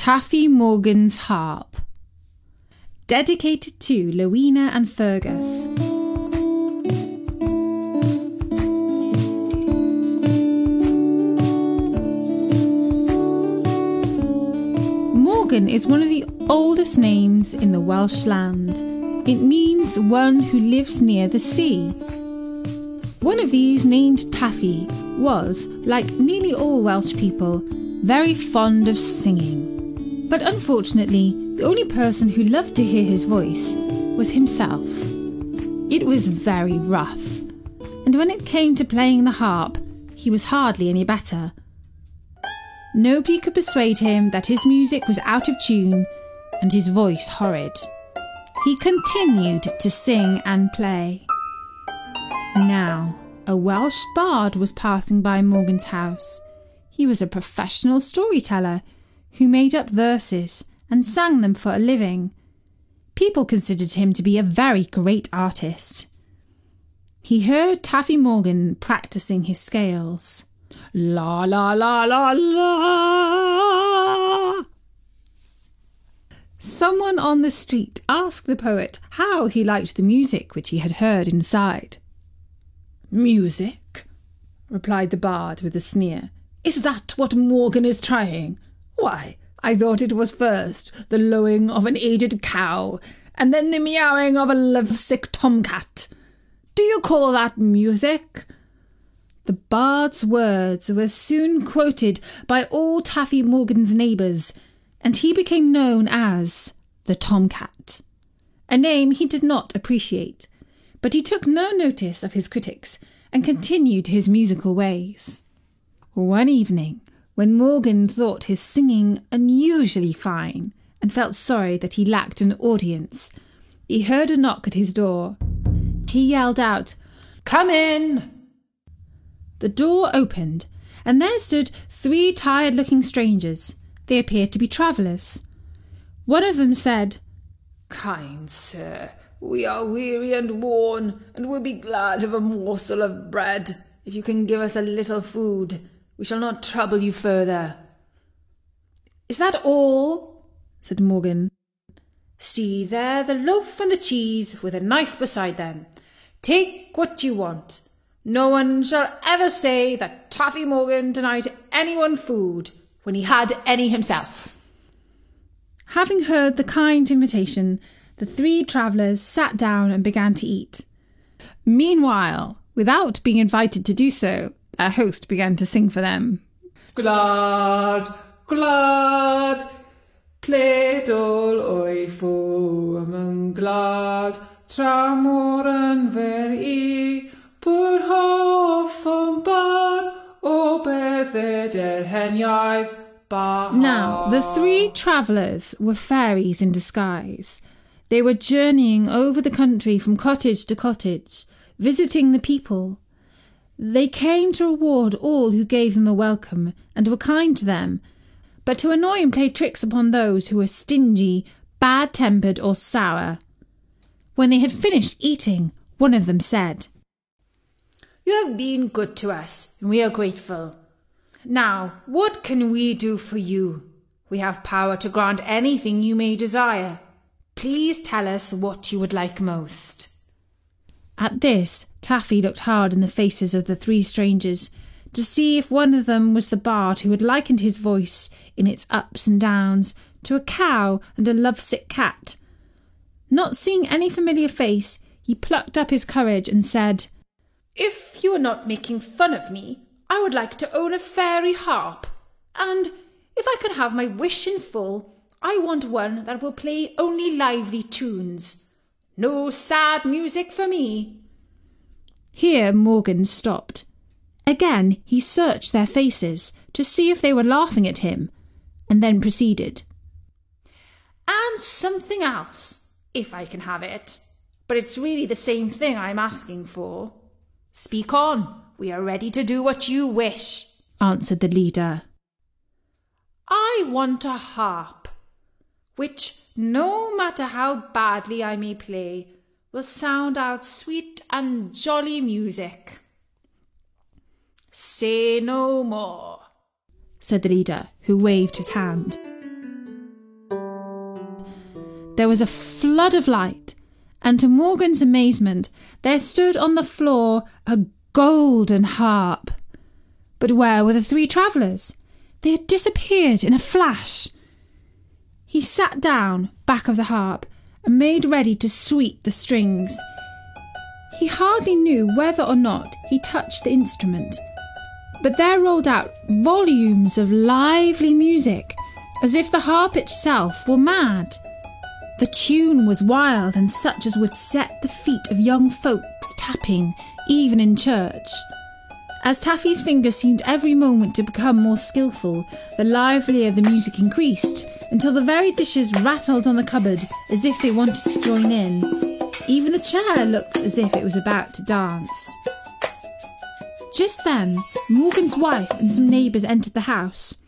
Taffy Morgan's Harp. Dedicated to Lowena and Fergus. Morgan is one of the oldest names in the Welsh land. It means one who lives near the sea. One of these, named Taffy, was, like nearly all Welsh people, very fond of singing. But unfortunately, the only person who loved to hear his voice was himself. It was very rough, and when it came to playing the harp, he was hardly any better. Nobody could persuade him that his music was out of tune and his voice horrid. He continued to sing and play. Now, a Welsh bard was passing by Morgan's house. He was a professional storyteller who made up verses and sang them for a living. People considered him to be a very great artist. He heard Taffy Morgan practicing his scales. La la la la la. Someone on the street asked the poet how he liked the music which he had heard inside. Music? replied the bard with a sneer. Is that what Morgan is trying? Why, I thought it was first the lowing of an aged cow, and then the meowing of a lovesick tomcat. Do you call that music? The bard's words were soon quoted by all Taffy Morgan's neighbours, and he became known as the Tomcat, a name he did not appreciate, but he took no notice of his critics and continued his musical ways. One evening, when Morgan thought his singing unusually fine and felt sorry that he lacked an audience, he heard a knock at his door. He yelled out, Come in! The door opened, and there stood three tired looking strangers. They appeared to be travellers. One of them said, Kind sir, we are weary and worn, and will be glad of a morsel of bread. If you can give us a little food, we shall not trouble you further. Is that all? said Morgan. See there the loaf and the cheese, with a knife beside them. Take what you want. No one shall ever say that Taffy Morgan denied anyone food when he had any himself. Having heard the kind invitation, the three travellers sat down and began to eat. Meanwhile, without being invited to do so, their host began to sing for them. Glad, glad, cledol o'i ffwm yn glad, tra mor yn fer i, bwr hoff yn bar, o bedde'r heniaeth, now, the three travellers were fairies in disguise. They were journeying over the country from cottage to cottage, visiting the people. They came to reward all who gave them a welcome and were kind to them, but to annoy and play tricks upon those who were stingy, bad tempered, or sour. When they had finished eating, one of them said, You have been good to us, and we are grateful. Now, what can we do for you? We have power to grant anything you may desire. Please tell us what you would like most. At this, Taffy looked hard in the faces of the three strangers to see if one of them was the bard who had likened his voice, in its ups and downs, to a cow and a lovesick cat. Not seeing any familiar face, he plucked up his courage and said, If you are not making fun of me, I would like to own a fairy harp, and if I can have my wish in full, I want one that will play only lively tunes. No sad music for me. Here Morgan stopped. Again he searched their faces to see if they were laughing at him, and then proceeded. And something else, if I can have it. But it's really the same thing I'm asking for. Speak on, we are ready to do what you wish, answered the leader. I want a harp which, no matter how badly I may play, will sound out sweet and jolly music. Say no more, said the leader, who waved his hand. there was a flood of light, and to Morgan's amazement, there stood on the floor a golden harp. But where were the three travellers? They had disappeared in a flash. He sat down back of the harp and made ready to sweep the strings. He hardly knew whether or not he touched the instrument, but there rolled out volumes of lively music, as if the harp itself were mad. The tune was wild and such as would set the feet of young folks tapping, even in church. As Taffy's fingers seemed every moment to become more skilful, the livelier the music increased, until the very dishes rattled on the cupboard as if they wanted to join in. Even the chair looked as if it was about to dance. Just then, Morgan's wife and some neighbours entered the house.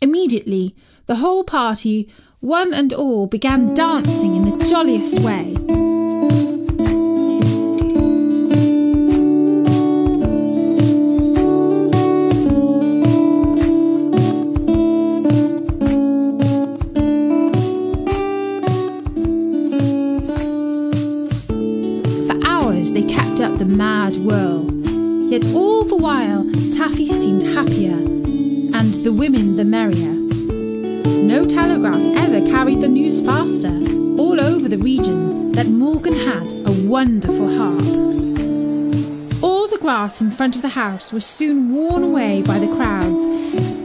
Immediately, the whole party, one and all, began dancing in the jolliest way. The mad whirl. Yet all the while Taffy seemed happier, and the women the merrier. No telegraph ever carried the news faster, all over the region, that Morgan had a wonderful harp. All the grass in front of the house was soon worn away by the crowds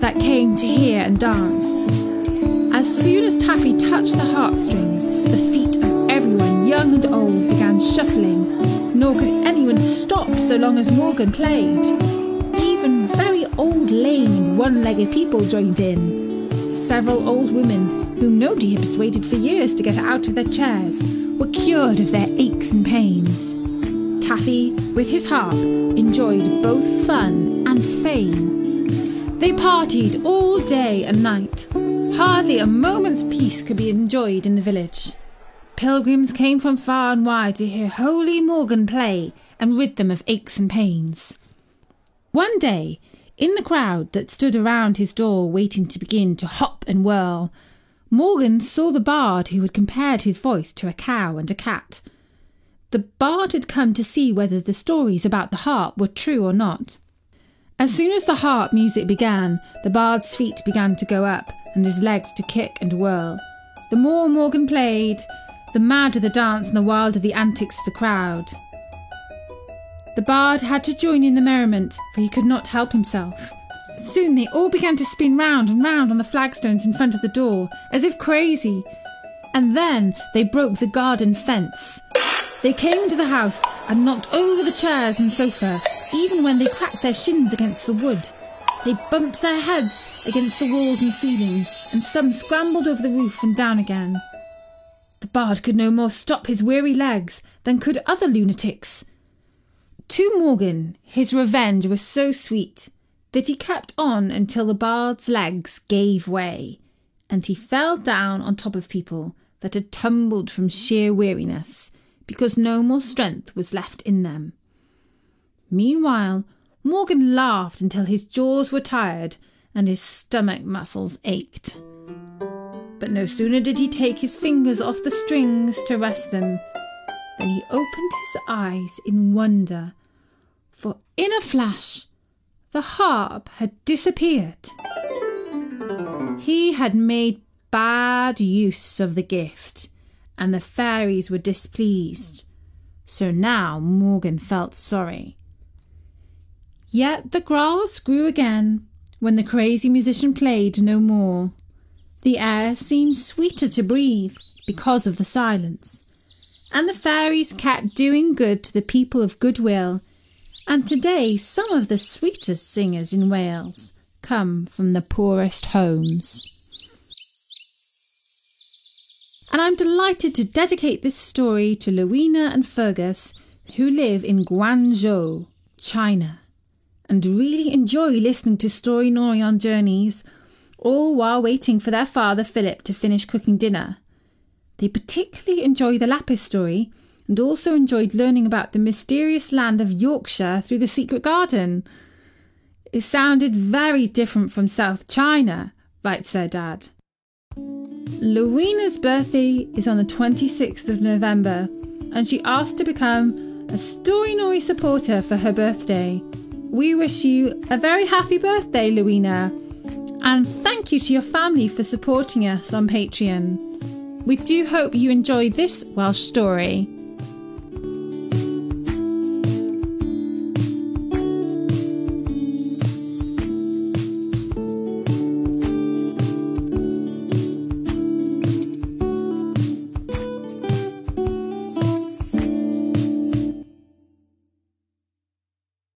that came to hear and dance. As soon as Taffy touched the harp strings, the feet of everyone, young and old, began shuffling, nor could anyone stop so long as Morgan played. Even very old, lame, one legged people joined in. Several old women, whom nobody had persuaded for years to get out of their chairs, were cured of their aches and pains. Taffy, with his harp, enjoyed both fun and fame. They partied all day and night. Hardly a moment's peace could be enjoyed in the village. Pilgrims came from far and wide to hear Holy Morgan play and rid them of aches and pains. One day, in the crowd that stood around his door waiting to begin to hop and whirl, Morgan saw the bard who had compared his voice to a cow and a cat. The bard had come to see whether the stories about the harp were true or not. As soon as the harp music began, the bard's feet began to go up and his legs to kick and whirl. The more Morgan played, the madder the dance and the wilder the antics of the crowd. The bard had to join in the merriment, for he could not help himself. Soon they all began to spin round and round on the flagstones in front of the door, as if crazy. And then they broke the garden fence. They came into the house and knocked over the chairs and sofa, even when they cracked their shins against the wood. They bumped their heads against the walls and ceiling, and some scrambled over the roof and down again. Bard could no more stop his weary legs than could other lunatics. To Morgan, his revenge was so sweet that he kept on until the bard's legs gave way, and he fell down on top of people that had tumbled from sheer weariness, because no more strength was left in them. Meanwhile, Morgan laughed until his jaws were tired and his stomach muscles ached. But no sooner did he take his fingers off the strings to rest them than he opened his eyes in wonder, for in a flash the harp had disappeared. He had made bad use of the gift, and the fairies were displeased. So now Morgan felt sorry. Yet the grass grew again when the crazy musician played no more. The air seemed sweeter to breathe because of the silence, and the fairies kept doing good to the people of goodwill. And today, some of the sweetest singers in Wales come from the poorest homes. And I'm delighted to dedicate this story to Lowena and Fergus, who live in Guangzhou, China, and really enjoy listening to Storynory on journeys, all while waiting for their father Philip to finish cooking dinner. They particularly enjoy the Lapis story and also enjoyed learning about the mysterious land of Yorkshire through the secret garden. It sounded very different from South China, writes their dad. Lowena's birthday is on the 26th of November, and she asked to become a Storynory supporter for her birthday. We wish you a very happy birthday, Lowena, and thank you to your family for supporting us on Patreon. We do hope you enjoy this Welsh story.